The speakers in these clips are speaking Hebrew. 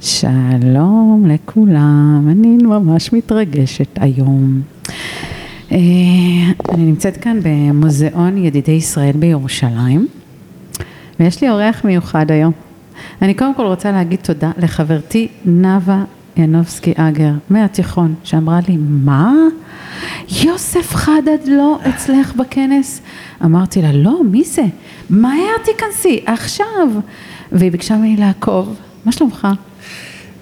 שלום לכולם, אני ממש מתרגשת היום. אה, אני נמצאת כאן במוזיאון ידידי ישראל בירושלים, ויש לי אורח מיוחד היום. אני קודם כל רוצה להגיד תודה לחברתי נאוה ינובסקי אגר מהתיכון, שאמרה לי, מה? יוסף חדד לא אצלך בכנס? אמרתי לה, לא, מי זה? מהר תיכנסי, עכשיו. והיא ביקשה ממני לעקוב. מה שלומך?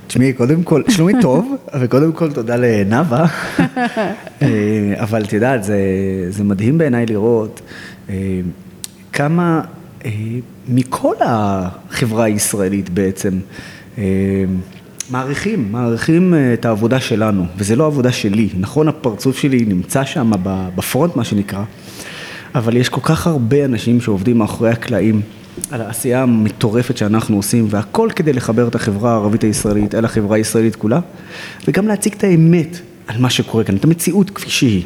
תשמעי, קודם כל, שלומי טוב, וקודם כל תודה לנאוה, אה, אבל את יודעת, זה, זה מדהים בעיניי לראות אה, כמה אה, מכל החברה הישראלית בעצם מעריכים, מעריכים את העבודה שלנו, וזה לא עבודה שלי, נכון הפרצוף שלי נמצא שם בפרונט מה שנקרא, אבל יש כל כך הרבה אנשים שעובדים מאחורי הקלעים. על העשייה המטורפת שאנחנו עושים, והכל כדי לחבר את החברה הערבית הישראלית אל החברה הישראלית כולה, וגם להציג את האמת על מה שקורה כאן, את המציאות כפי שהיא.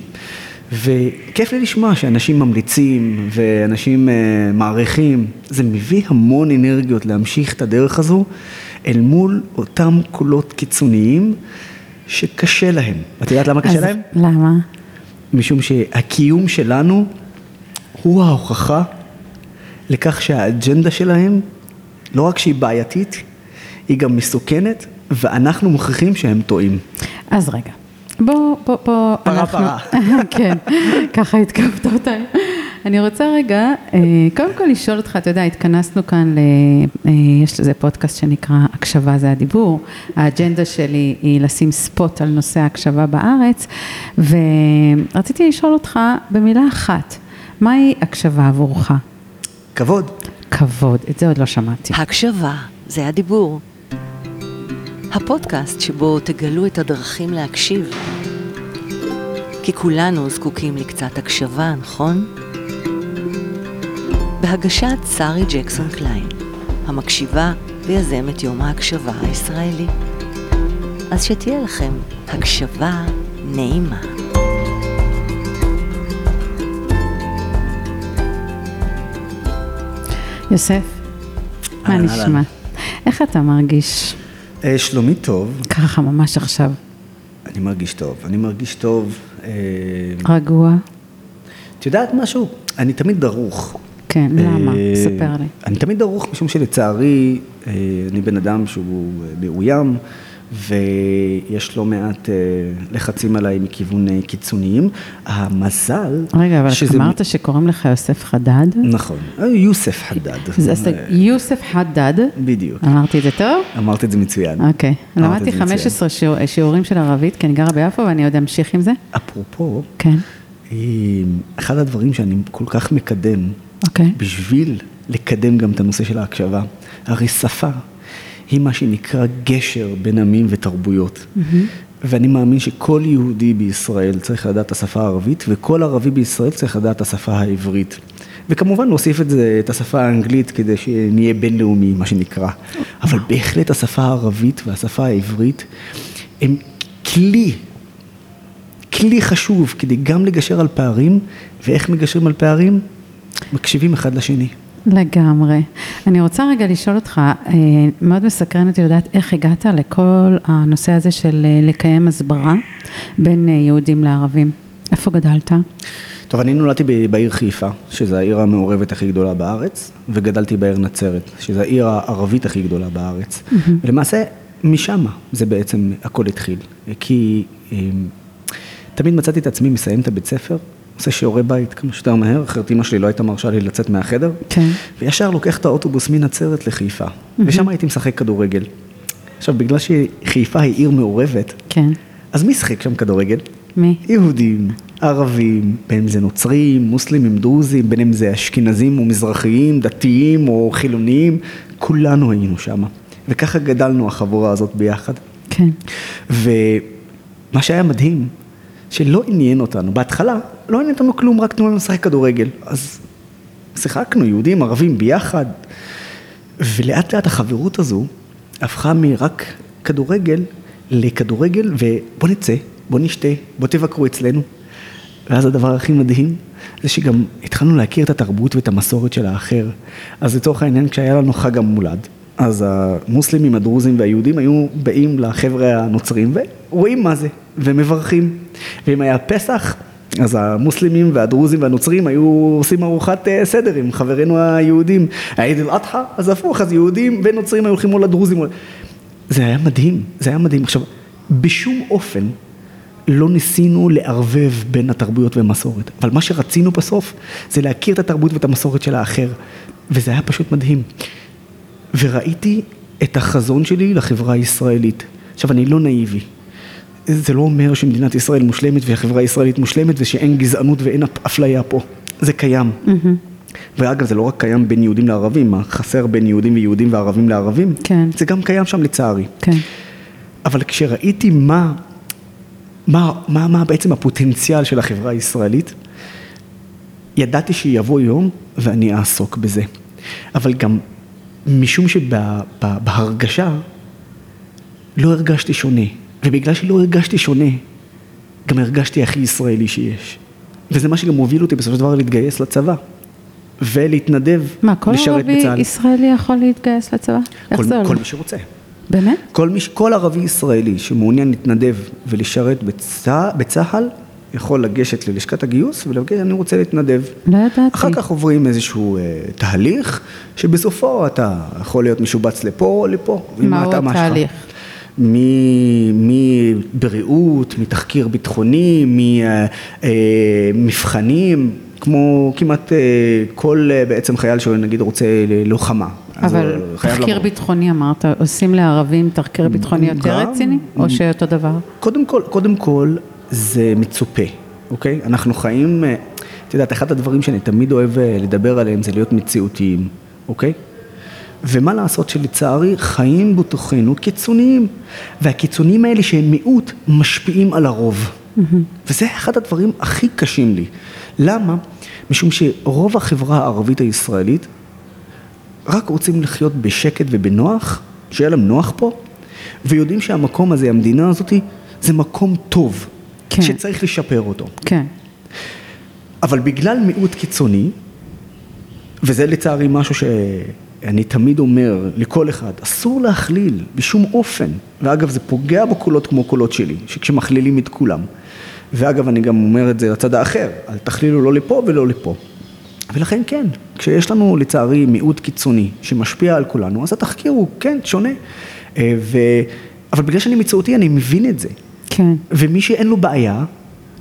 וכיף לי לשמוע שאנשים ממליצים ואנשים uh, מעריכים, זה מביא המון אנרגיות להמשיך את הדרך הזו אל מול אותם קולות קיצוניים שקשה להם. את יודעת למה קשה להם? למה? משום שהקיום שלנו הוא ההוכחה לכך שהאג'נדה שלהם, לא רק שהיא בעייתית, היא גם מסוכנת, ואנחנו מוכיחים שהם טועים. אז רגע, בוא, בוא, בוא, פרה אנחנו... פרה. כן, ככה התקפת אותי. אני רוצה רגע, אה, קודם כל לשאול אותך, אתה יודע, התכנסנו כאן, ל... אה, יש לזה פודקאסט שנקרא הקשבה זה הדיבור. האג'נדה שלי היא לשים ספוט על נושא ההקשבה בארץ, ורציתי לשאול אותך במילה אחת, מהי הקשבה עבורך? כבוד. כבוד, את זה עוד לא שמעתי. הקשבה זה הדיבור. הפודקאסט שבו תגלו את הדרכים להקשיב. כי כולנו זקוקים לקצת הקשבה, נכון? בהגשת שרי ג'קסון קליין, המקשיבה ויזמת יום ההקשבה הישראלי. אז שתהיה לכם הקשבה נעימה. יוסף, מה נשמע? איך אתה מרגיש אה, שלומי טוב, ככה ממש עכשיו? אני מרגיש טוב. אני מרגיש טוב. אה, רגוע? את יודעת משהו? אני תמיד דרוך. כן, למה? אה, ספר לי. אני תמיד דרוך משום שלצערי, אני בן אדם שהוא מאוים, ויש לא מעט אה, לחצים עליי מכיוון אה, קיצוניים. המזל... רגע, אבל שזה- אמרת שקוראים לך יוסף חדד? נכון, אה, יוסף חדד. אז אז אה, יוסף חדד, בדיוק. אמרתי את זה טוב? אמרת את זה מצוין. אוקיי. למדתי את זה מצוין. 15 שיעור- שיעורים של ערבית, כי אני גרה ביפו ואני עוד אמשיך עם זה. אפרופו, כן, אחד הדברים שאני כל כך מקדם, אוקיי. בשביל לקדם גם את הנושא של ההקשבה, הרי שפה היא מה שנקרא גשר בין עמים ותרבויות. ואני מאמין שכל יהודי בישראל צריך לדעת את השפה הערבית, וכל ערבי בישראל צריך לדעת את השפה העברית. וכמובן להוסיף את זה, את השפה האנגלית, כדי שנהיה בינלאומי, מה שנקרא. אבל בהחלט השפה הערבית והשפה העברית הם כלי כלי חשוב כדי גם לגשר על פערים, ואיך מגשרים על פערים? מקשיבים אחד לשני. לגמרי. אני רוצה רגע לשאול אותך, אה, מאוד מסקרן אותי לדעת איך הגעת לכל הנושא הזה של אה, לקיים הסברה בין אה, יהודים לערבים. איפה גדלת? טוב, אני נולדתי בעיר חיפה, שזו העיר המעורבת הכי גדולה בארץ, וגדלתי בעיר נצרת, שזו העיר הערבית הכי גדולה בארץ. ולמעשה, משם זה בעצם הכל התחיל. כי תמיד מצאתי את עצמי מסיים את הבית ספר, עושה שיעורי בית כמה שיותר מהר, אחרת אמא שלי לא הייתה מרשה לי לצאת מהחדר, כן. וישר לוקח את האוטובוס מנצרת לחיפה, ושם הייתי משחק כדורגל. עכשיו, בגלל שחיפה היא עיר מעורבת, כן. אז מי שיחק שם כדורגל? מי? יהודים, ערבים, בין אם זה נוצרים, מוסלמים, דרוזים, בין אם זה אשכנזים או מזרחיים, דתיים או חילוניים, כולנו היינו שם. וככה גדלנו החבורה הזאת ביחד. כן. ומה שהיה מדהים, שלא עניין אותנו, בהתחלה לא עניין אותנו כלום, רק תנו לנו לשחק כדורגל. אז שיחקנו, יהודים, ערבים, ביחד, ולאט לאט החברות הזו הפכה מרק כדורגל לכדורגל, ובוא נצא, בוא נשתה, בוא תבקרו אצלנו. ואז הדבר הכי מדהים, זה שגם התחלנו להכיר את התרבות ואת המסורת של האחר. אז לצורך העניין, כשהיה לנו חג המולד, אז המוסלמים, הדרוזים והיהודים היו באים לחבר'ה הנוצרים ורואים מה זה, ומברכים. ואם היה פסח, אז המוסלמים והדרוזים והנוצרים היו עושים ארוחת אה, סדר עם חברינו היהודים. העיד אל-אדחא, אז הפוך, אז יהודים ונוצרים היו הולכים או לדרוזים. זה היה מדהים, זה היה מדהים. עכשיו, בשום אופן לא ניסינו לערבב בין התרבויות והמסורת, אבל מה שרצינו בסוף זה להכיר את התרבות ואת המסורת של האחר, וזה היה פשוט מדהים. וראיתי את החזון שלי לחברה הישראלית. עכשיו, אני לא נאיבי. זה לא אומר שמדינת ישראל מושלמת והחברה הישראלית מושלמת ושאין גזענות ואין אפליה פה. זה קיים. ואגב, זה לא רק קיים בין יהודים לערבים, חסר בין יהודים ויהודים וערבים לערבים? כן. זה גם קיים שם לצערי. כן. אבל כשראיתי מה, מה, מה, מה בעצם הפוטנציאל של החברה הישראלית, ידעתי שיבוא יום ואני אעסוק בזה. אבל גם משום שבהרגשה לא הרגשתי שונה, ובגלל שלא הרגשתי שונה, גם הרגשתי הכי ישראלי שיש. וזה מה שגם הוביל אותי בסופו של דבר להתגייס לצבא. ולהתנדב, מה, כל ערבי ישראלי יכול להתגייס לצבא? כל, כל מי שרוצה. באמת? כל, מי, כל ערבי ישראלי שמעוניין להתנדב ולשרת בצה, בצה"ל, יכול לגשת ללשכת הגיוס ולבקש, אני רוצה להתנדב. לא ידעתי. אחר כך עוברים איזשהו אה, תהליך, שבסופו אתה יכול להיות משובץ לפה או לפה. מהו התהליך? מבריאות, מתחקיר ביטחוני, ממבחנים, כמו כמעט אה, כל אה, בעצם חייל שנגיד רוצה ללוחמה. אבל תחקיר ביטחוני אמרת, עושים לערבים תחקיר ביטחוני יותר רציני, או שאותו דבר? קודם כל, קודם כל זה מצופה, אוקיי? אנחנו חיים, אה, את יודעת, אחד הדברים שאני תמיד אוהב לדבר עליהם זה להיות מציאותיים, אוקיי? ומה לעשות שלצערי חיים בתוכנו קיצוניים, והקיצוניים האלה שהם מיעוט משפיעים על הרוב. Mm-hmm. וזה אחד הדברים הכי קשים לי. למה? משום שרוב החברה הערבית הישראלית רק רוצים לחיות בשקט ובנוח, שיהיה להם נוח פה, ויודעים שהמקום הזה, המדינה הזאת, זה מקום טוב, כן. שצריך לשפר אותו. כן. אבל בגלל מיעוט קיצוני, וזה לצערי משהו שאני תמיד אומר לכל אחד, אסור להכליל בשום אופן, ואגב זה פוגע בקולות כמו קולות שלי, שכשמכלילים את כולם. ואגב, אני גם אומר את זה לצד האחר, אל תכלילו לא לפה ולא לפה. ולכן כן, כשיש לנו לצערי מיעוט קיצוני שמשפיע על כולנו, אז התחקיר הוא כן שונה. אה, ו... אבל בגלל שאני מצאותי אני מבין את זה. כן. ומי שאין לו בעיה,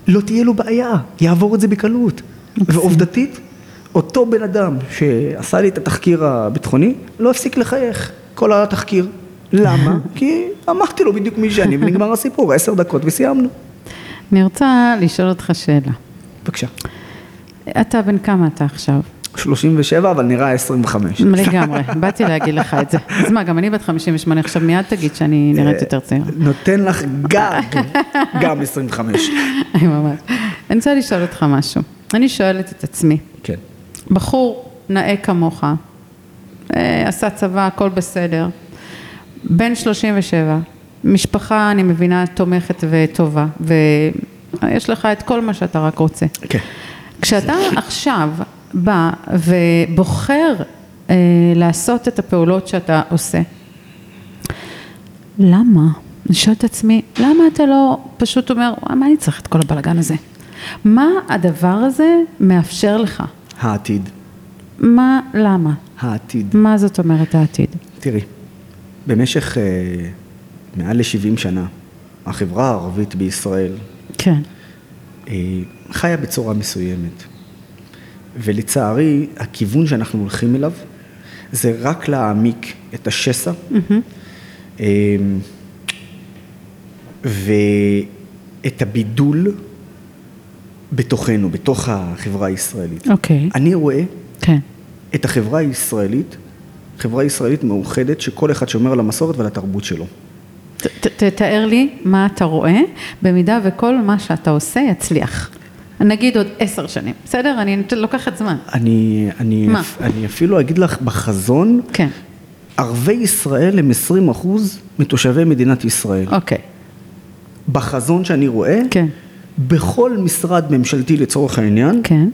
לא תהיה לו בעיה, יעבור את זה בקלות. ועובדתית, אותו בן אדם שעשה לי את התחקיר הביטחוני, לא הפסיק לחייך כל התחקיר. למה? כי אמרתי לו בדיוק מי שאני ונגמר הסיפור, עשר דקות וסיימנו. אני רוצה לשאול אותך שאלה. בבקשה. אתה בן כמה אתה עכשיו? 37, אבל נראה 25. לגמרי, באתי להגיד לך את זה. אז מה, גם אני בת 58, עכשיו מיד תגיד שאני נראית יותר צעירה. נותן לך גג, גם 25. ממש. אני רוצה לשאול אותך משהו. אני שואלת את עצמי. כן. בחור נאה כמוך, אה, עשה צבא, הכל בסדר, בן 37, משפחה, אני מבינה, תומכת וטובה, ויש לך את כל מה שאתה רק רוצה. כן. כשאתה עכשיו בא ובוחר אה, לעשות את הפעולות שאתה עושה, למה? אני שואלת את עצמי, למה אתה לא פשוט אומר, מה אני צריך את כל הבלאגן הזה? מה הדבר הזה מאפשר לך? העתיד. מה, למה? העתיד. מה זאת אומרת העתיד? תראי, במשך אה, מעל ל-70 שנה, החברה הערבית בישראל כן. אה, חיה בצורה מסוימת. ולצערי, הכיוון שאנחנו הולכים אליו זה רק להעמיק את השסע mm-hmm. ואת הבידול בתוכנו, בתוך החברה הישראלית. אוקיי. Okay. אני רואה כן. את החברה הישראלית, חברה ישראלית מאוחדת שכל אחד שומר על המסורת ועל התרבות שלו. תתאר לי מה אתה רואה, במידה וכל מה שאתה עושה יצליח. נגיד עוד עשר שנים, בסדר? אני לוקחת זמן. אני, אני, מה? אני אפילו אגיד לך, בחזון, כן. ערביי ישראל הם 20 אחוז מתושבי מדינת ישראל. אוקיי. בחזון שאני רואה, כן. בכל משרד ממשלתי לצורך העניין, כן.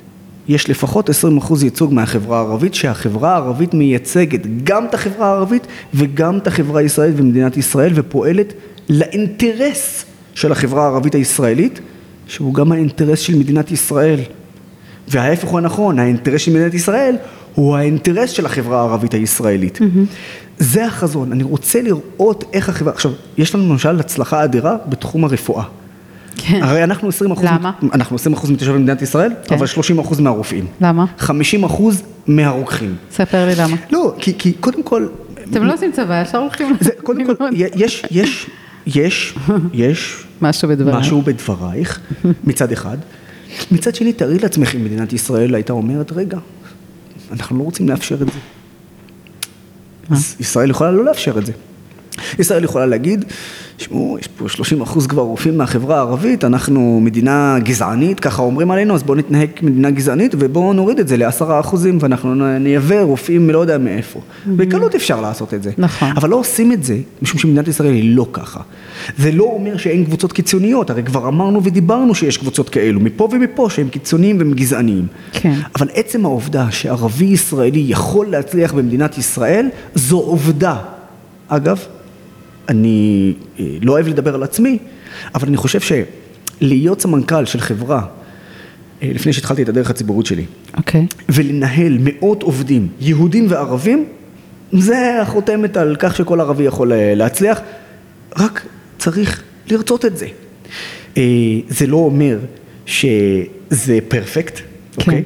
יש לפחות 20 אחוז ייצוג מהחברה הערבית, שהחברה הערבית מייצגת גם את החברה הערבית וגם את החברה הישראלית ומדינת ישראל, ופועלת לאינטרס של החברה הערבית הישראלית, שהוא גם האינטרס של מדינת ישראל. וההפך הוא הנכון, האינטרס של מדינת ישראל הוא האינטרס של החברה הערבית הישראלית. Mm-hmm. זה החזון, אני רוצה לראות איך החברה, עכשיו, יש לנו למשל הצלחה אדירה בתחום הרפואה. כן. הרי אנחנו 20 אחוז, למה? אנחנו 20 אחוז מתושבי מדינת ישראל, כן. אבל 30 אחוז מהרופאים. למה? 50 אחוז מהרוקחים. ספר לי למה. לא, כי, כי קודם כל, אתם לא עושים צבא, ישר הולכים זה, קודם כל, יש, יש, יש, יש משהו בדבריי. משהו בדברייך, מצד אחד. מצד שני, תארי לעצמך אם מדינת ישראל הייתה אומרת, רגע, אנחנו לא רוצים לאפשר את זה. ישראל יכולה לא לאפשר את זה. ישראל יכולה להגיד, תשמעו, יש פה 30 אחוז כבר רופאים מהחברה הערבית, אנחנו מדינה גזענית, ככה אומרים עלינו, אז בואו נתנהג כמדינה גזענית ובואו נוריד את זה לעשרה אחוזים ואנחנו נייבא רופאים מלא יודע מאיפה. בקלות אפשר לעשות את זה. נכון. אבל לא עושים את זה, משום שמדינת ישראל היא לא ככה. זה לא אומר שאין קבוצות קיצוניות, הרי כבר אמרנו ודיברנו שיש קבוצות כאלו, מפה ומפה, שהם קיצוניים והם גזעניים. כן. אבל עצם העובדה שערבי ישראלי יכול להצליח במדינת ישראל, זו עובדה. אגב, אני אה, לא אוהב לדבר על עצמי, אבל אני חושב שלהיות סמנכ"ל של חברה, אה, לפני שהתחלתי את הדרך הציבורית שלי, אוקיי. ולנהל מאות עובדים, יהודים וערבים, זה החותמת על כך שכל ערבי יכול אה, להצליח, רק צריך לרצות את זה. זה לא אומר שזה פרפקט, אוקיי?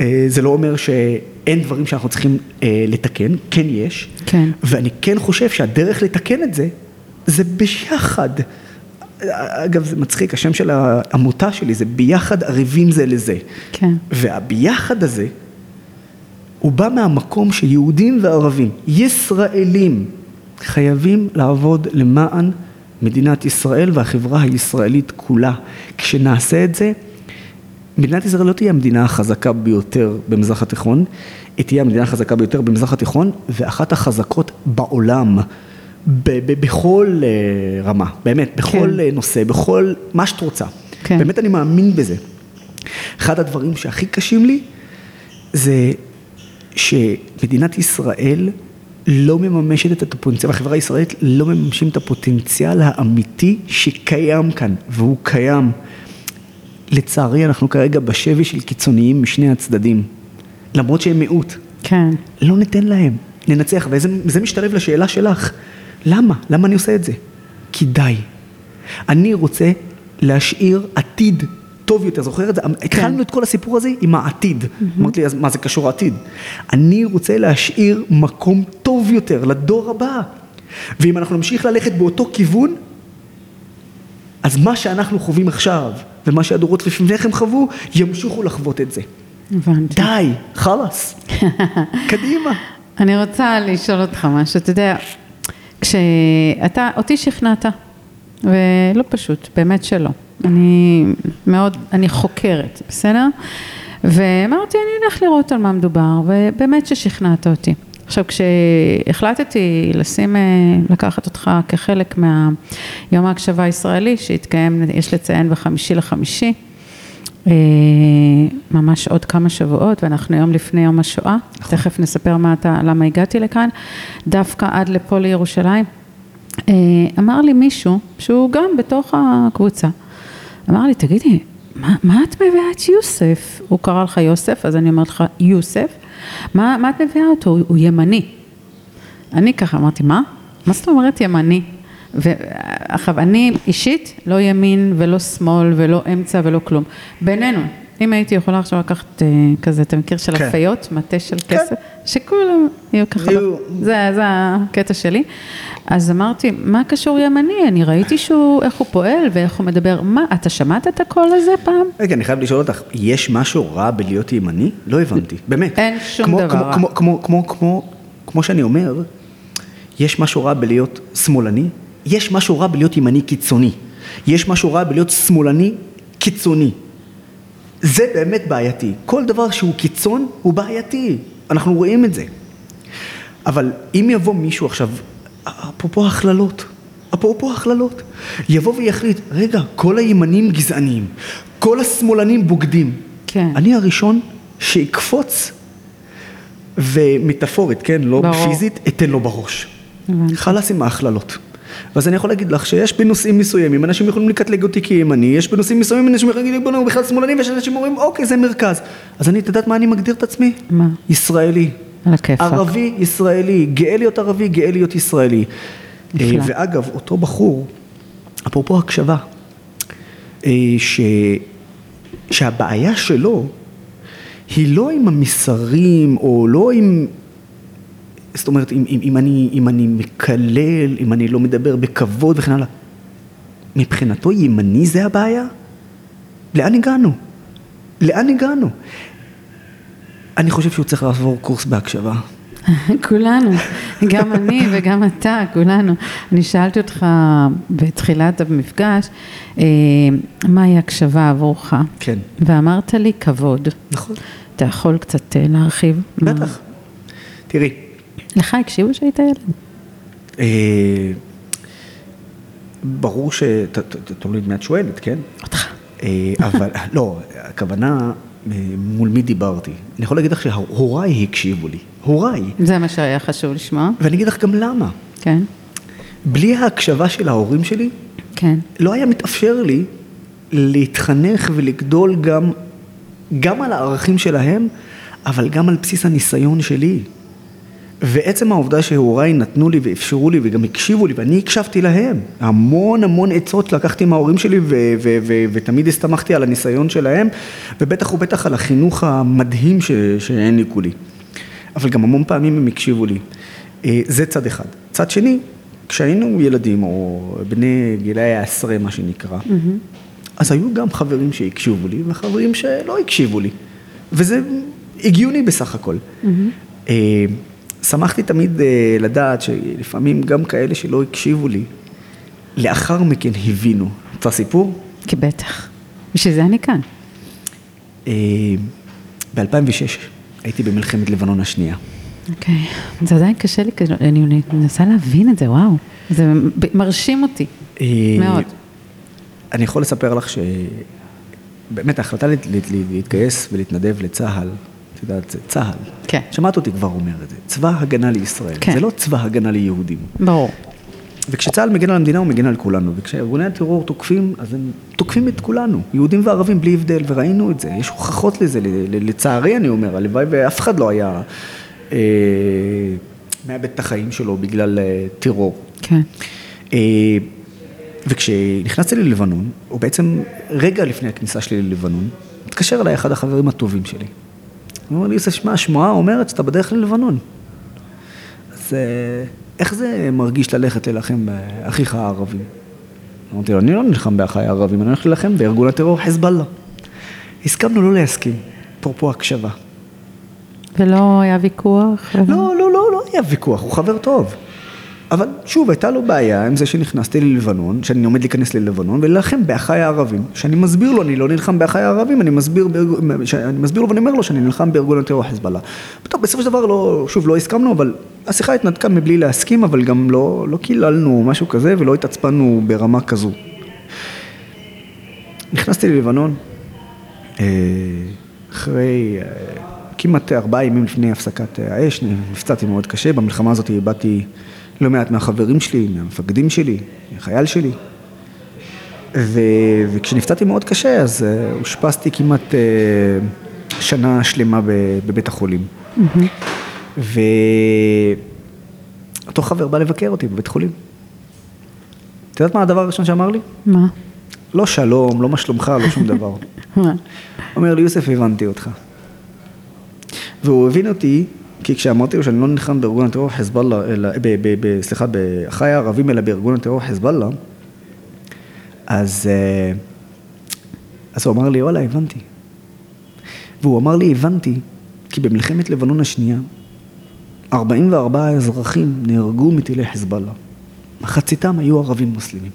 אה, זה לא אומר שאין דברים שאנחנו צריכים אה, לתקן, כן יש. כן. ואני כן חושב שהדרך לתקן את זה, זה ביחד. אגב, זה מצחיק, השם של העמותה שלי זה ביחד ערבים זה לזה. כן. והביחד הזה, הוא בא מהמקום שיהודים וערבים, ישראלים, חייבים לעבוד למען מדינת ישראל והחברה הישראלית כולה. כשנעשה את זה, מדינת ישראל לא תהיה המדינה החזקה ביותר במזרח התיכון, היא תהיה המדינה החזקה ביותר במזרח התיכון, ואחת החזקות בעולם, ב- ב- בכל אה, רמה, באמת, בכל כן. אה, נושא, בכל, מה שאת רוצה. כן. באמת אני מאמין בזה. אחד הדברים שהכי קשים לי, זה שמדינת ישראל לא מממשת את הפוטנציאל, החברה הישראלית לא מממשים את הפוטנציאל האמיתי שקיים כאן, והוא קיים. לצערי, אנחנו כרגע בשבי של קיצוניים משני הצדדים, למרות שהם מיעוט. כן. לא ניתן להם, ננצח, וזה זה משתלב לשאלה שלך, למה? למה אני עושה את זה? כי די. אני רוצה להשאיר עתיד טוב יותר, זוכר את זה? התחלנו את כל הסיפור הזה עם העתיד. אמרת לי, אז מה זה קשור לעתיד? אני רוצה להשאיר מקום טוב יותר לדור הבא. ואם אנחנו נמשיך ללכת באותו כיוון, אז מה שאנחנו חווים עכשיו, ומה שהדורות לפניכם חוו, ימשיכו לחוות את זה. הבנתי. די, חלאס. קדימה. אני רוצה לשאול אותך משהו, אתה יודע, כשאתה, אותי שכנעת, ולא פשוט, באמת שלא. אני מאוד, אני חוקרת, בסדר? ואמרתי, אני אלך לראות על מה מדובר, ובאמת ששכנעת אותי. עכשיו, כשהחלטתי לשים, אה, לקחת אותך כחלק מהיום ההקשבה הישראלי, שהתקיים, יש לציין בחמישי לחמישי, אה, ממש עוד כמה שבועות, ואנחנו יום לפני יום השואה, נכון. תכף נספר מה אתה, למה הגעתי לכאן, דווקא עד לפה לירושלים. אה, אמר לי מישהו, שהוא גם בתוך הקבוצה, אמר לי, תגידי, מה, מה את מביאה את יוסף? הוא קרא לך יוסף, אז אני אומרת לך, יוסף, מה, מה את מביאה אותו? הוא, ימני. אני ככה אמרתי, מה? מה זאת אומרת ימני? ועכשיו, אני אישית לא ימין ולא שמאל ולא אמצע ולא כלום. בינינו, אם הייתי יכולה עכשיו לקחת אה, כזה, אתה מכיר של כן. הפיות, מטה של כסף, שכולם יהיו ככה. זה, זה הקטע שלי. אז אמרתי, מה קשור ימני? אני ראיתי שהוא, איך הוא פועל ואיך הוא מדבר. מה, אתה שמעת את הקול הזה פעם? רגע, אני חייב לשאול אותך, יש משהו רע בלהיות ימני? לא הבנתי, באמת. אין שום כמו, דבר כמו, רע. כמו, כמו, כמו, כמו, כמו שאני אומר, יש משהו רע בלהיות שמאלני, יש משהו רע בלהיות ימני קיצוני, יש משהו רע בלהיות שמאלני קיצוני. זה באמת בעייתי. כל דבר שהוא קיצון הוא בעייתי, אנחנו רואים את זה. אבל אם יבוא מישהו עכשיו, אפרופו הכללות, אפרופו הכללות, יבוא ויחליט, רגע, כל הימנים גזעניים, כל השמאלנים בוגדים. כן. אני הראשון שיקפוץ, ומטאפורית, כן, לא ברור. פיזית, אתן לו בראש. חלאס עם ההכללות. ואז אני יכול להגיד לך שיש בנושאים מסוימים, אנשים יכולים לקטלג אותי כימני, יש בנושאים מסוימים אנשים יכולים להגיד, בוא'נה, הוא בכלל שמאלני, ויש אנשים אומרים, אוקיי, זה מרכז. אז אני, את יודעת מה אני מגדיר את עצמי? מה? ישראלי. על הכיפאק. ערבי, ישראלי, גאה להיות ערבי, גאה להיות ישראלי. נפלא. אה, ואגב, אותו בחור, אפרופו הקשבה, אה, ש... שהבעיה שלו היא לא עם המסרים, או לא עם... זאת אומרת, אם, אם, אם, אני, אם אני מקלל, אם אני לא מדבר בכבוד וכן הלאה. מבחינתו ימני זה הבעיה? לאן הגענו? לאן הגענו? אני חושב שהוא צריך לעבור קורס בהקשבה. כולנו, גם אני וגם אתה, כולנו. אני שאלתי אותך בתחילת המפגש, אה, מהי הקשבה עבורך? כן. ואמרת לי כבוד. נכון. אתה יכול קצת אה, להרחיב? מה- בטח. תראי, לך הקשיבו שהיית ילד? אה, ברור ש... ת- ת- ת- תלוי במי את שואלת, כן? אותך. אה, אבל, לא, הכוונה, אה, מול מי דיברתי. אני יכול להגיד לך שהוריי הקשיבו לי. הוריי. זה מה שהיה חשוב לשמוע. ואני אגיד לך גם למה. כן, בלי ההקשבה של ההורים שלי, כן. לא היה מתאפשר לי להתחנך ולגדול גם, גם על הערכים שלהם, אבל גם על בסיס הניסיון שלי. ועצם העובדה שהוריי נתנו לי ואפשרו לי וגם הקשיבו לי ואני הקשבתי להם. המון המון עצות לקחתי מההורים שלי ו- ו- ו- ותמיד הסתמכתי על הניסיון שלהם ובטח ובטח על החינוך המדהים ש- שהעניקו לי. אבל גם המון פעמים הם הקשיבו לי. אה, זה צד אחד. צד שני, כשהיינו ילדים או בני גילאי העשרה מה שנקרא, אז היו גם חברים שהקשיבו לי וחברים שלא הקשיבו לי. וזה הגיוני בסך הכל. אה, שמחתי תמיד אה, לדעת שלפעמים גם כאלה שלא הקשיבו לי, לאחר מכן הבינו. את הסיפור? כי בטח. בשביל זה אני כאן. ב-2006 הייתי במלחמת לבנון השנייה. אוקיי. זה עדיין קשה לי, כאילו, אני מנסה להבין את זה, וואו. זה מרשים אותי. אה, מאוד. אני יכול לספר לך שבאמת ההחלטה להת- להת- להתגייס ולהתנדב לצה"ל, את יודעת, זה צה"ל. כן. שמעת אותי כבר אומר את זה, צבא הגנה לישראל. כן. זה לא צבא הגנה ליהודים. ברור. וכשצה"ל מגן על המדינה הוא מגן על כולנו, וכשארגוני הטרור תוקפים, אז הם תוקפים את כולנו, יהודים וערבים בלי הבדל, וראינו את זה, יש הוכחות לזה, לצערי אני אומר, הלוואי ואף אחד לא היה אה, מאבד את החיים שלו בגלל אה, טרור. כן. אה, וכשנכנסתי ללבנון, או בעצם רגע לפני הכניסה שלי ללבנון, התקשר אליי אחד החברים הטובים שלי. הוא אומר לי, יוסף, שמע, השמועה אומרת שאתה בדרך ללבנון. אז אה, איך זה מרגיש ללכת להילחם באחיך הערבים? אמרתי לו, אני לא נלחם באחיי הערבים, אני הולך להילחם בארגון הטרור חיזבאללה. הסכמנו לא להסכים, אפרופו הקשבה. ולא היה ויכוח? לא, לא, לא, לא היה ויכוח, הוא חבר טוב. אבל שוב, הייתה לו בעיה עם זה שנכנסתי ללבנון, שאני עומד להיכנס ללבנון ולהילחם באחיי הערבים. שאני מסביר לו, אני לא נלחם באחיי הערבים, אני מסביר, בארג- שאני מסביר לו ואני אומר לו שאני נלחם בארגון הטרור חיזבאללה. טוב, בסופו של דבר, לא, שוב, לא הסכמנו, אבל השיחה התנתקה מבלי להסכים, אבל גם לא, לא קיללנו משהו כזה ולא התעצבנו ברמה כזו. נכנסתי ללבנון, אה, אחרי אה, כמעט ארבעה ימים לפני הפסקת אה, האש, נפצעתי מאוד קשה, במלחמה הזאת איבדתי לא מעט מהחברים שלי, מהמפקדים שלי, מהחייל שלי. ו... וכשנפצעתי מאוד קשה, אז אה, אושפזתי כמעט אה, שנה שלמה ב- בבית החולים. ואותו חבר בא לבקר אותי בבית חולים. את יודעת מה הדבר הראשון שאמר לי? מה? לא שלום, לא מה שלומך, לא שום דבר. מה? אומר לי, יוסף, הבנתי אותך. והוא הבין אותי, כי כשאמרתי לו שאני לא נלחם בארגון הטרור חיזבאללה, אלא, ב, ב, ב, סליחה, באחיי הערבים, אלא בארגון הטרור חיזבאללה, אז, אה, אז הוא אמר לי, וואלה, הבנתי. והוא אמר לי, הבנתי, כי במלחמת לבנון השנייה, 44 אזרחים נהרגו מטילי חיזבאללה. מחציתם היו ערבים מוסלמים.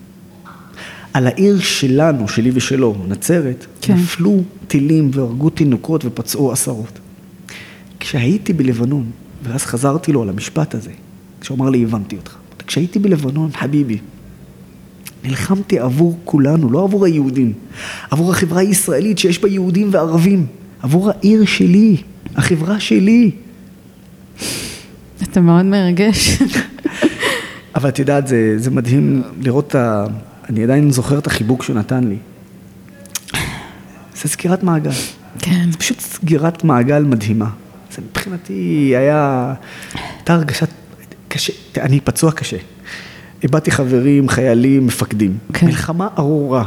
על העיר שלנו, שלי ושלו, נצרת. כן. נפלו טילים והרגו תינוקות ופצעו עשרות. כשהייתי בלבנון, ואז חזרתי לו על המשפט הזה, כשהוא אמר לי, הבנתי אותך. כשהייתי בלבנון, חביבי, נלחמתי עבור כולנו, לא עבור היהודים, עבור החברה הישראלית שיש בה יהודים וערבים. עבור העיר שלי, החברה שלי. אתה מאוד מרגש. אבל את יודעת, זה, זה מדהים לראות את ה... אני עדיין זוכר את החיבוק שהוא נתן לי. זה סגירת מעגל. כן. זה פשוט סגירת מעגל מדהימה. זה מבחינתי היה... הייתה הרגשת... קשה, אני פצוע קשה. איבדתי חברים, חיילים, מפקדים. כן. מלחמה ארורה.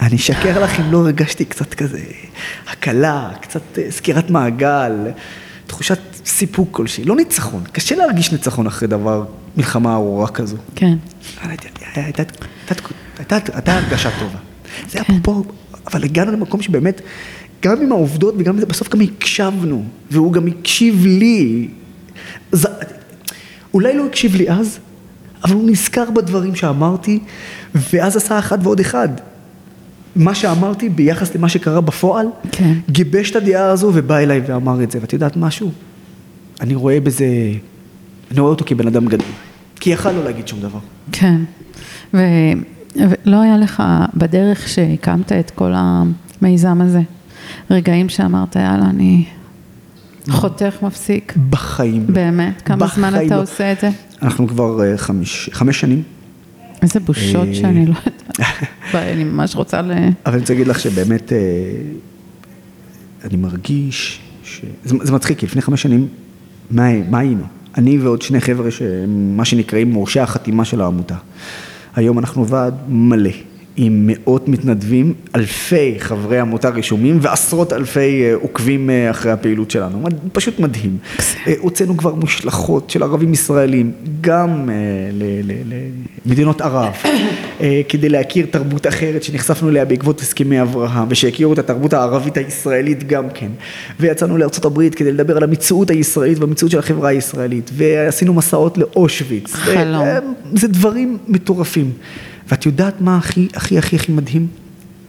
אני אשקר לך אם לא הרגשתי קצת כזה הקלה, קצת אה, סגירת מעגל, תחושת סיפוק כלשהי. לא ניצחון, קשה להרגיש ניצחון אחרי דבר, מלחמה ארורה כזו. כן. הייתה הרגשה טובה. זה היה כן. פה, אבל הגענו למקום שבאמת, גם עם העובדות וגם זה, בסוף גם הקשבנו, והוא גם הקשיב לי. זה, אולי לא הקשיב לי אז, אבל הוא נזכר בדברים שאמרתי, ואז עשה אחד ועוד אחד. מה שאמרתי ביחס למה שקרה בפועל, כן. גיבש את הדעה הזו ובא אליי ואמר את זה. ואת יודעת משהו? אני רואה בזה, אני רואה אותו כבן אדם גדול. כי יכל לא להגיד שום דבר. כן. ו... ולא היה לך בדרך שהקמת את כל המיזם הזה, רגעים שאמרת, יאללה, אני חותך, מפסיק. בחיים. באמת? כמה זמן בחיים אתה לא. עושה את זה? אנחנו כבר אה, חמש, חמש שנים, איזה בושות אה, שאני לא יודעת. אני ממש רוצה ל... אבל אני רוצה להגיד לך שבאמת אה, אני מרגיש ש... זה, זה מצחיק, כי לפני חמש שנים, מה, מה היינו? אני ועוד שני חבר'ה שהם מה שנקראים מורשי החתימה של העמותה. היום אנחנו ועד מלא. עם מאות מתנדבים, אלפי חברי עמותה רשומים ועשרות אלפי אה, עוקבים אה, אחרי הפעילות שלנו. פשוט מדהים. אה, הוצאנו כבר מושלכות של ערבים ישראלים, גם למדינות ערב, כדי להכיר תרבות אחרת שנחשפנו אליה בעקבות הסכמי אברהם, ושיכירו את התרבות הערבית הישראלית גם כן. ויצאנו לארצות הברית כדי לדבר על המציאות הישראלית והמציאות של החברה הישראלית, ועשינו מסעות לאושוויץ. חלום. זה דברים מטורפים. ואת יודעת מה הכי הכי הכי הכי מדהים?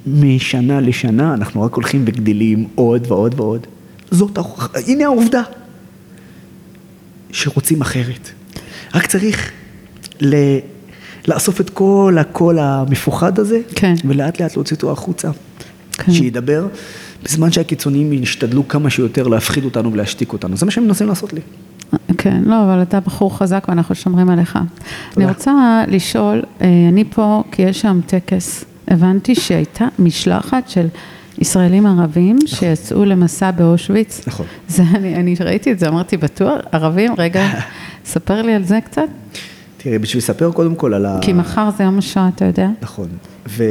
משנה לשנה אנחנו רק הולכים וגדלים עוד ועוד ועוד. זאת, ההוכחה- הנה העובדה. שרוצים אחרת. רק צריך ל... לאסוף את כל הקול המפוחד הזה, כן. ולאט לאט להוציא אותו החוצה. כן. שידבר, בזמן שהקיצוניים ישתדלו כמה שיותר להפחיד אותנו ולהשתיק אותנו. זה מה שהם מנסים לעשות לי. כן, לא, אבל אתה בחור חזק ואנחנו שומרים עליך. אני רוצה לשאול, אה, אני פה כי יש שם טקס, הבנתי שהייתה משלחת של ישראלים ערבים שיצאו למסע באושוויץ. נכון. זה, אני, אני ראיתי את זה, אמרתי, בטוח, ערבים, רגע, ספר לי על זה קצת, תראי, בשביל לספר קודם כל על ה... כי מחר זה יום השואה, אתה יודע? נכון. ו...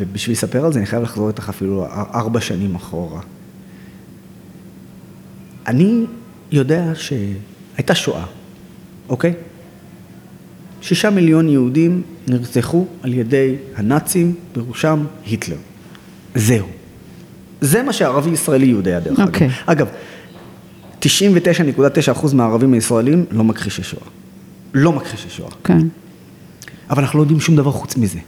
ובשביל לספר על זה, אני חייב לחזור איתך אפילו ארבע שנים אחורה. אני יודע שהייתה שואה, אוקיי? שישה מיליון יהודים נרצחו על ידי הנאצים, בראשם היטלר. זהו. זה מה שערבי ישראלי יודע, דרך אוקיי. אגב. אגב, 99.9% מהערבים הישראלים לא מכחישי שואה. לא מכחישי שואה. כן. אבל אנחנו לא יודעים שום דבר חוץ מזה.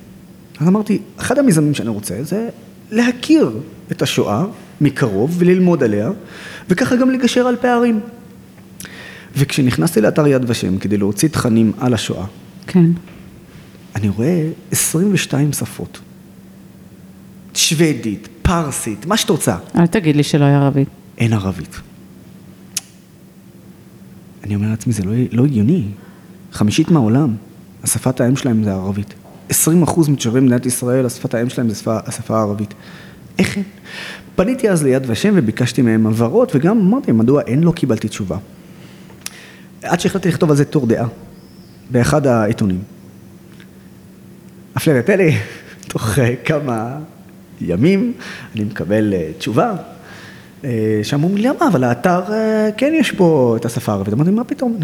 אז אמרתי, אחד המיזמים שאני רוצה זה להכיר את השואה מקרוב וללמוד עליה, וככה גם לגשר על פערים. וכשנכנסתי לאתר יד ושם כדי להוציא תכנים על השואה, כן. אני רואה 22 שפות. שוודית, פרסית, מה שאת רוצה. אל תגיד לי שלא היה ערבית. אין ערבית. אני אומר לעצמי, זה לא, לא הגיוני. חמישית מהעולם, השפת האם שלהם זה ערבית. 20 אחוז מתושבי מדינת ישראל, השפת האם שלהם זה שפה, השפה הערבית. איך אין? פניתי אז ליד ושם וביקשתי מהם הבהרות, וגם אמרתי, מדוע אין, לא קיבלתי תשובה. עד שהחלטתי לכתוב על זה טור דעה, באחד העיתונים. הפלא ופלא, תוך אה, כמה ימים אני מקבל אה, תשובה, אה, שאמרו לי, למה? אבל האתר, כן יש פה את השפה הערבית. אמרתי, מה פתאום?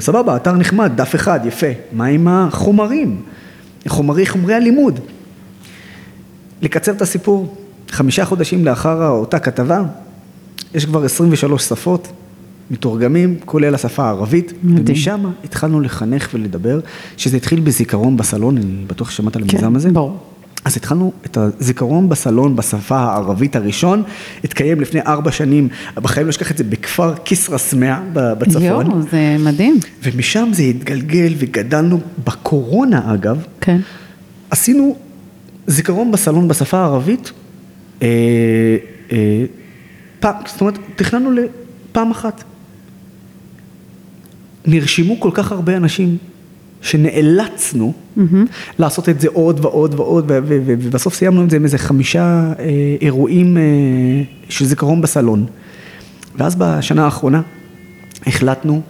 סבבה, האתר נחמד, דף אחד, יפה. מה עם החומרים? חומרי, חומרי הלימוד. לקצר את הסיפור, חמישה חודשים לאחר אותה כתבה, יש כבר 23 שפות מתורגמים, כולל השפה הערבית. ומשם התחלנו לחנך ולדבר, שזה התחיל בזיכרון בסלון, אני בטוח ששמעת על כן, המיזם הזה. ברור. אז התחלנו את הזיכרון בסלון בשפה הערבית הראשון, התקיים לפני ארבע שנים, בחיים לא אשכח את זה, בכפר כסרא סמיע בצפון, יואו, זה מדהים. ומשם זה התגלגל וגדלנו, בקורונה אגב, כן. עשינו זיכרון בסלון בשפה הערבית, אה, אה, פעם, זאת אומרת, תכננו לפעם אחת. נרשמו כל כך הרבה אנשים שנאלצנו mm-hmm. לעשות את זה עוד ועוד ועוד, ובסוף סיימנו את זה עם איזה חמישה אה, אירועים אה, של זיכרון בסלון. ואז בשנה האחרונה החלטנו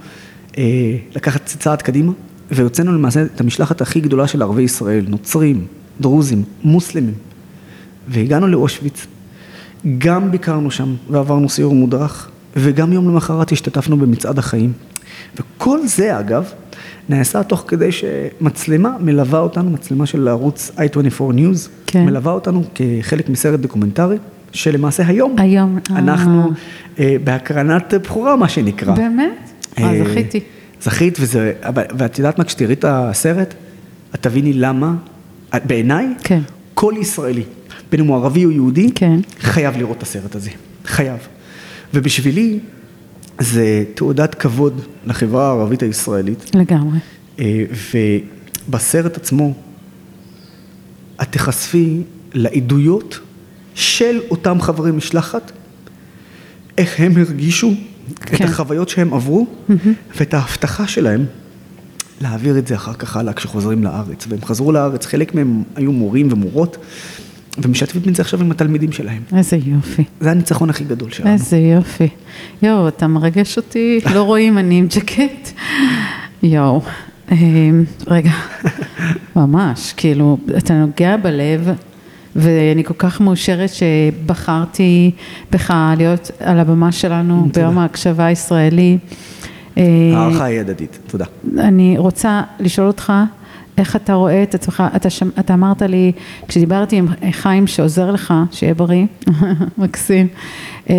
אה, לקחת צעד קדימה, והוצאנו למעשה את המשלחת הכי גדולה של ערבי ישראל, נוצרים, דרוזים, מוסלמים, והגענו לאושוויץ, גם ביקרנו שם ועברנו סיור מודרך, וגם יום למחרת השתתפנו במצעד החיים. וכל זה אגב, נעשה תוך כדי שמצלמה מלווה אותנו, מצלמה של ערוץ i24 News, כן. מלווה אותנו כחלק מסרט דוקומנטרי, שלמעשה היום, היום, אנחנו אה. אה, בהקרנת בכורה מה שנקרא. באמת? אה, אה זכיתי. זכית וזה, ואת יודעת מה, כשתראי את הסרט, את תביני למה, בעיניי, כן. כל ישראלי, בין אם הוא ערבי או יהודי, כן. חייב לראות את הסרט הזה, חייב. ובשבילי, זה תעודת כבוד לחברה הערבית הישראלית. לגמרי. אה, ובסרט עצמו, את תחשפי לעדויות של אותם חברי משלחת, איך הם הרגישו כן. את החוויות שהם עברו, mm-hmm. ואת ההבטחה שלהם להעביר את זה אחר כך הלאה כשחוזרים לארץ. והם חזרו לארץ, חלק מהם היו מורים ומורות, ומשתפים את זה עכשיו עם התלמידים שלהם. איזה יופי. זה הניצחון הכי גדול שלנו. איזה יופי. יואו, אתה מרגש אותי, לא רואים, אני עם ג'קט. יואו. אמ, רגע, ממש, כאילו, אתה נוגע בלב, ואני כל כך מאושרת שבחרתי בך להיות על הבמה שלנו ביום ההקשבה הישראלי. הערכה היא הדדית, תודה. אני רוצה לשאול אותך, איך אתה רואה את עצמך, אתה, שמ, אתה אמרת לי, כשדיברתי עם חיים שעוזר לך, שיהיה בריא, מקסים, אה,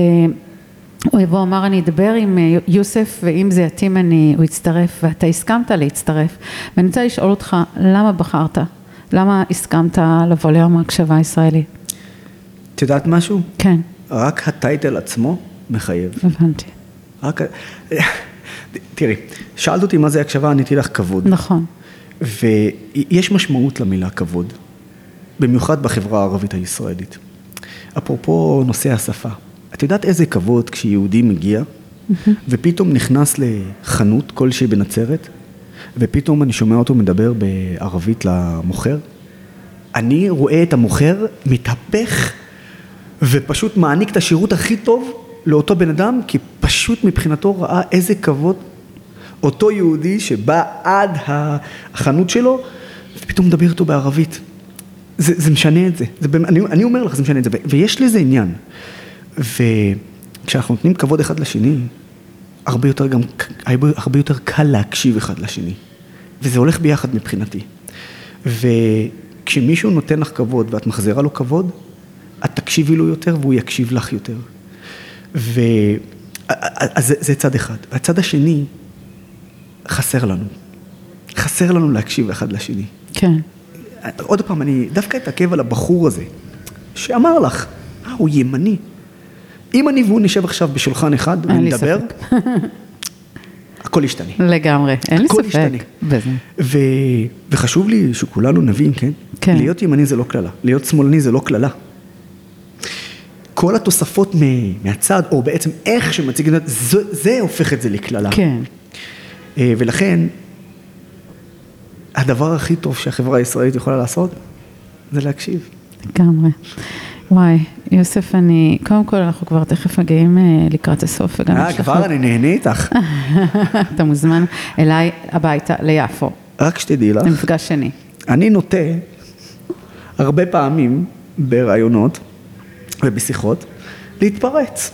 הוא יבוא, אמר אני אדבר עם אה, יוסף ואם זה יתאים אני, הוא יצטרף ואתה הסכמת להצטרף ואני רוצה לשאול אותך למה בחרת, למה הסכמת לבוא ליום ההקשבה הישראלי? את יודעת משהו? כן. רק הטייטל עצמו מחייב. הבנתי. רק, תראי, שאלת אותי מה זה הקשבה, עניתי לך כבוד. נכון. ויש משמעות למילה כבוד, במיוחד בחברה הערבית הישראלית. אפרופו נושא השפה, את יודעת איזה כבוד כשיהודי מגיע ופתאום נכנס לחנות כלשהי בנצרת ופתאום אני שומע אותו מדבר בערבית למוכר? אני רואה את המוכר מתהפך ופשוט מעניק את השירות הכי טוב לאותו בן אדם כי פשוט מבחינתו ראה איזה כבוד אותו יהודי שבא עד החנות שלו, ופתאום מדבר איתו בערבית. זה, זה משנה את זה, זה אני, אני אומר לך, זה משנה את זה, ויש לזה עניין. וכשאנחנו נותנים כבוד אחד לשני, הרבה יותר גם, הרבה יותר קל להקשיב אחד לשני. וזה הולך ביחד מבחינתי. וכשמישהו נותן לך כבוד ואת מחזירה לו כבוד, את תקשיבי לו יותר והוא יקשיב לך יותר. ו... אז זה, זה צד אחד. והצד השני, חסר לנו. חסר לנו להקשיב אחד לשני. כן. עוד פעם, אני דווקא אתעכב על הבחור הזה, שאמר לך, אה, הוא ימני. אם אני והוא נשב עכשיו בשולחן אחד ונדבר, הכל ישתנה. לגמרי, אין לי ספק בזה. ו... וחשוב לי שכולנו נבין, כן? כן. להיות ימני זה לא קללה, להיות שמאלני זה לא קללה. כל התוספות מהצד, או בעצם איך שמציגים זה, זה הופך את זה לקללה. כן. אה, ולכן, הדבר הכי טוב שהחברה הישראלית יכולה לעשות, זה להקשיב. לגמרי. וואי, יוסף, אני, קודם כל אנחנו כבר תכף מגיעים אה, לקראת הסוף וגם אה, כבר אני נהנה איתך. אתה מוזמן אליי הביתה, ליפו. רק שתדעי לך. למפגש שני. אני נוטה, הרבה פעמים, ברעיונות ובשיחות, להתפרץ.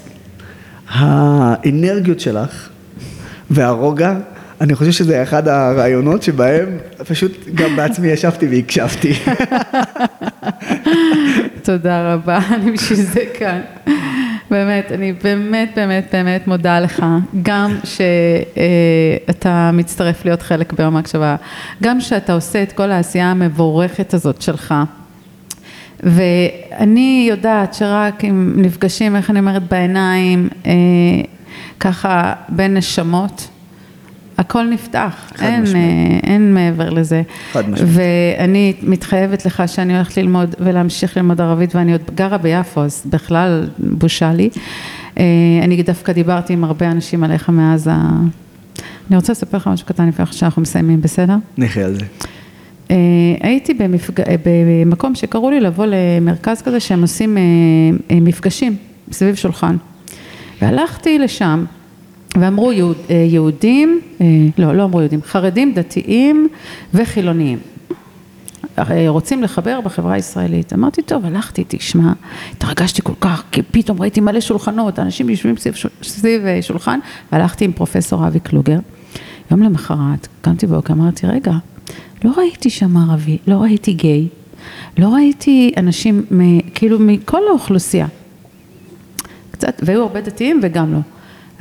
האנרגיות שלך והרוגע אני חושב שזה אחד הרעיונות שבהם פשוט גם בעצמי ישבתי והקשבתי. תודה רבה, אני בשביל זה כאן. באמת, אני באמת באמת באמת מודה לך, גם שאתה מצטרף להיות חלק ביום ההקשבה, גם שאתה עושה את כל העשייה המבורכת הזאת שלך. ואני יודעת שרק אם נפגשים, איך אני אומרת, בעיניים, אה, ככה בין נשמות, הכל נפתח, אין. אה, אין מעבר לזה. חד משמעית. ואני מתחייבת לך שאני הולכת ללמוד ולהמשיך ללמוד ערבית ואני עוד גרה ביפו, אז בכלל בושה לי. אה, אני דווקא דיברתי עם הרבה אנשים עליך מאז ה... אני רוצה לספר לך משהו קטן לפני שאנחנו מסיימים, בסדר? נחיה על זה. אה, הייתי במפג... במקום שקראו לי לבוא למרכז כזה שהם עושים מפגשים סביב שולחן. והלכתי לשם ואמרו יהוד, אה, יהודים, אה, לא, לא אמרו יהודים, חרדים, דתיים וחילוניים. אה, רוצים לחבר בחברה הישראלית. אמרתי, טוב, הלכתי, תשמע, התרגשתי כל כך, כי פתאום ראיתי מלא שולחנות, אנשים יושבים סביב, סביב שולחן, והלכתי עם פרופסור אבי קלוגר. יום למחרת, קמתי בבוקר, אמרתי, רגע, לא ראיתי שם ערבי, לא ראיתי גיי, לא ראיתי אנשים, מ, כאילו מכל האוכלוסייה. קצת, והיו הרבה דתיים וגם לא.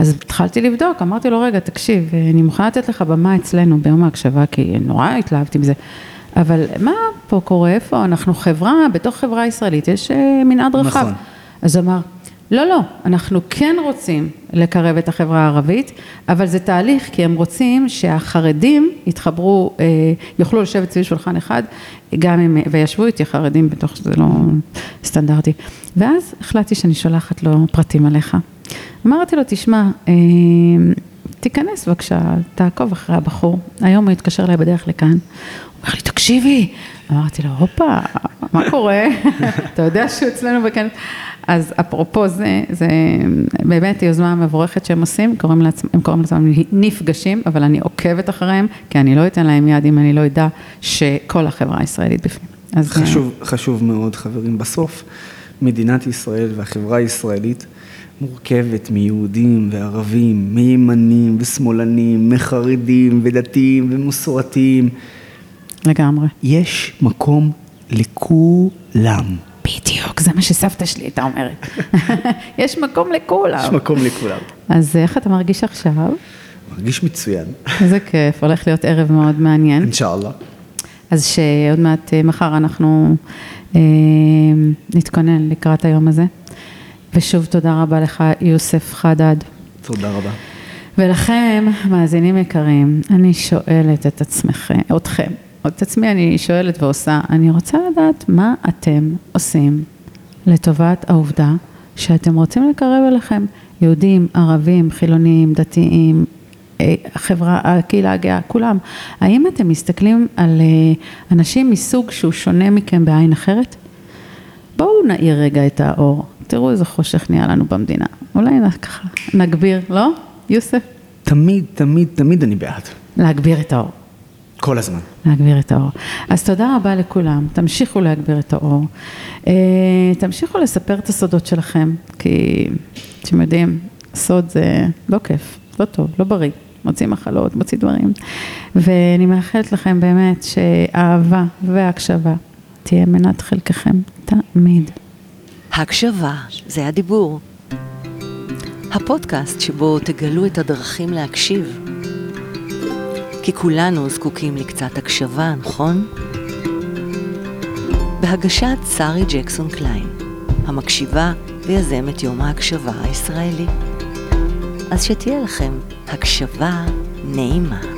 אז התחלתי לבדוק, אמרתי לו, רגע, תקשיב, אני מוכנה לתת לך במה אצלנו ביום ההקשבה, כי נורא התלהבתי מזה. אבל מה פה קורה, איפה? אנחנו חברה, בתוך חברה ישראלית יש אה, מנעד רחב. נכון. אז אמר, לא, לא, אנחנו כן רוצים לקרב את החברה הערבית, אבל זה תהליך, כי הם רוצים שהחרדים יתחברו, אה, יוכלו לשבת סביב שולחן אחד, גם אם, וישבו איתי חרדים בתוך שזה לא סטנדרטי. ואז החלטתי שאני שולחת לו פרטים עליך. אמרתי לו, תשמע, אה, תיכנס בבקשה, תעקוב אחרי הבחור. היום הוא התקשר אליי בדרך לכאן. הוא אומר לי, תקשיבי. אמרתי לו, הופה, מה קורה? אתה יודע שהוא אצלנו בכנס. אז אפרופו זה, זה באמת יוזמה מבורכת שהם עושים, קוראים לעצמם, הם קוראים לעצמם נפגשים, אבל אני עוקבת אחריהם, כי אני לא אתן להם יד אם אני לא אדע שכל החברה הישראלית בפנים. אז, אה, חשוב, חשוב מאוד, חברים. בסוף, מדינת ישראל והחברה הישראלית מורכבת מיהודים וערבים, מימנים ושמאלנים, מחרדים ודתיים ומסורתיים. לגמרי. יש מקום לכולם. בדיוק, זה מה שסבתא שלי הייתה אומרת. יש מקום לכולם. יש מקום לכולם. אז איך אתה מרגיש עכשיו? מרגיש מצוין. איזה כיף, הולך להיות ערב מאוד מעניין. אינשאללה. אז שעוד מעט, אה, מחר אנחנו אה, נתכונן לקראת היום הזה. ושוב תודה רבה לך, יוסף חדד. תודה רבה. ולכם, מאזינים יקרים, אני שואלת את עצמכם, אתכם, את עצמי אני שואלת ועושה, אני רוצה לדעת מה אתם עושים לטובת העובדה שאתם רוצים לקרב אליכם יהודים, ערבים, חילונים, דתיים, אה, החברה, הקהילה הגאה, כולם. האם אתם מסתכלים על אה, אנשים מסוג שהוא שונה מכם בעין אחרת? בואו נאיר רגע את האור, תראו איזה חושך נהיה לנו במדינה. אולי ככה נגביר, לא? יוסף? תמיד, תמיד, תמיד אני בעד. להגביר את האור. כל הזמן. להגביר את האור. אז תודה רבה לכולם, תמשיכו להגביר את האור. אה, תמשיכו לספר את הסודות שלכם, כי אתם יודעים, סוד זה לא כיף, לא טוב, לא בריא. מוציא מחלות, מוציא דברים. ואני מאחלת לכם באמת שאהבה והקשבה תהיה מנת חלקכם תמיד. הקשבה, זה הדיבור. הפודקאסט שבו תגלו את הדרכים להקשיב. כי כולנו זקוקים לקצת הקשבה, נכון? בהגשת שרי ג'קסון קליין, המקשיבה ויזמת יום ההקשבה הישראלי. אז שתהיה לכם הקשבה נעימה.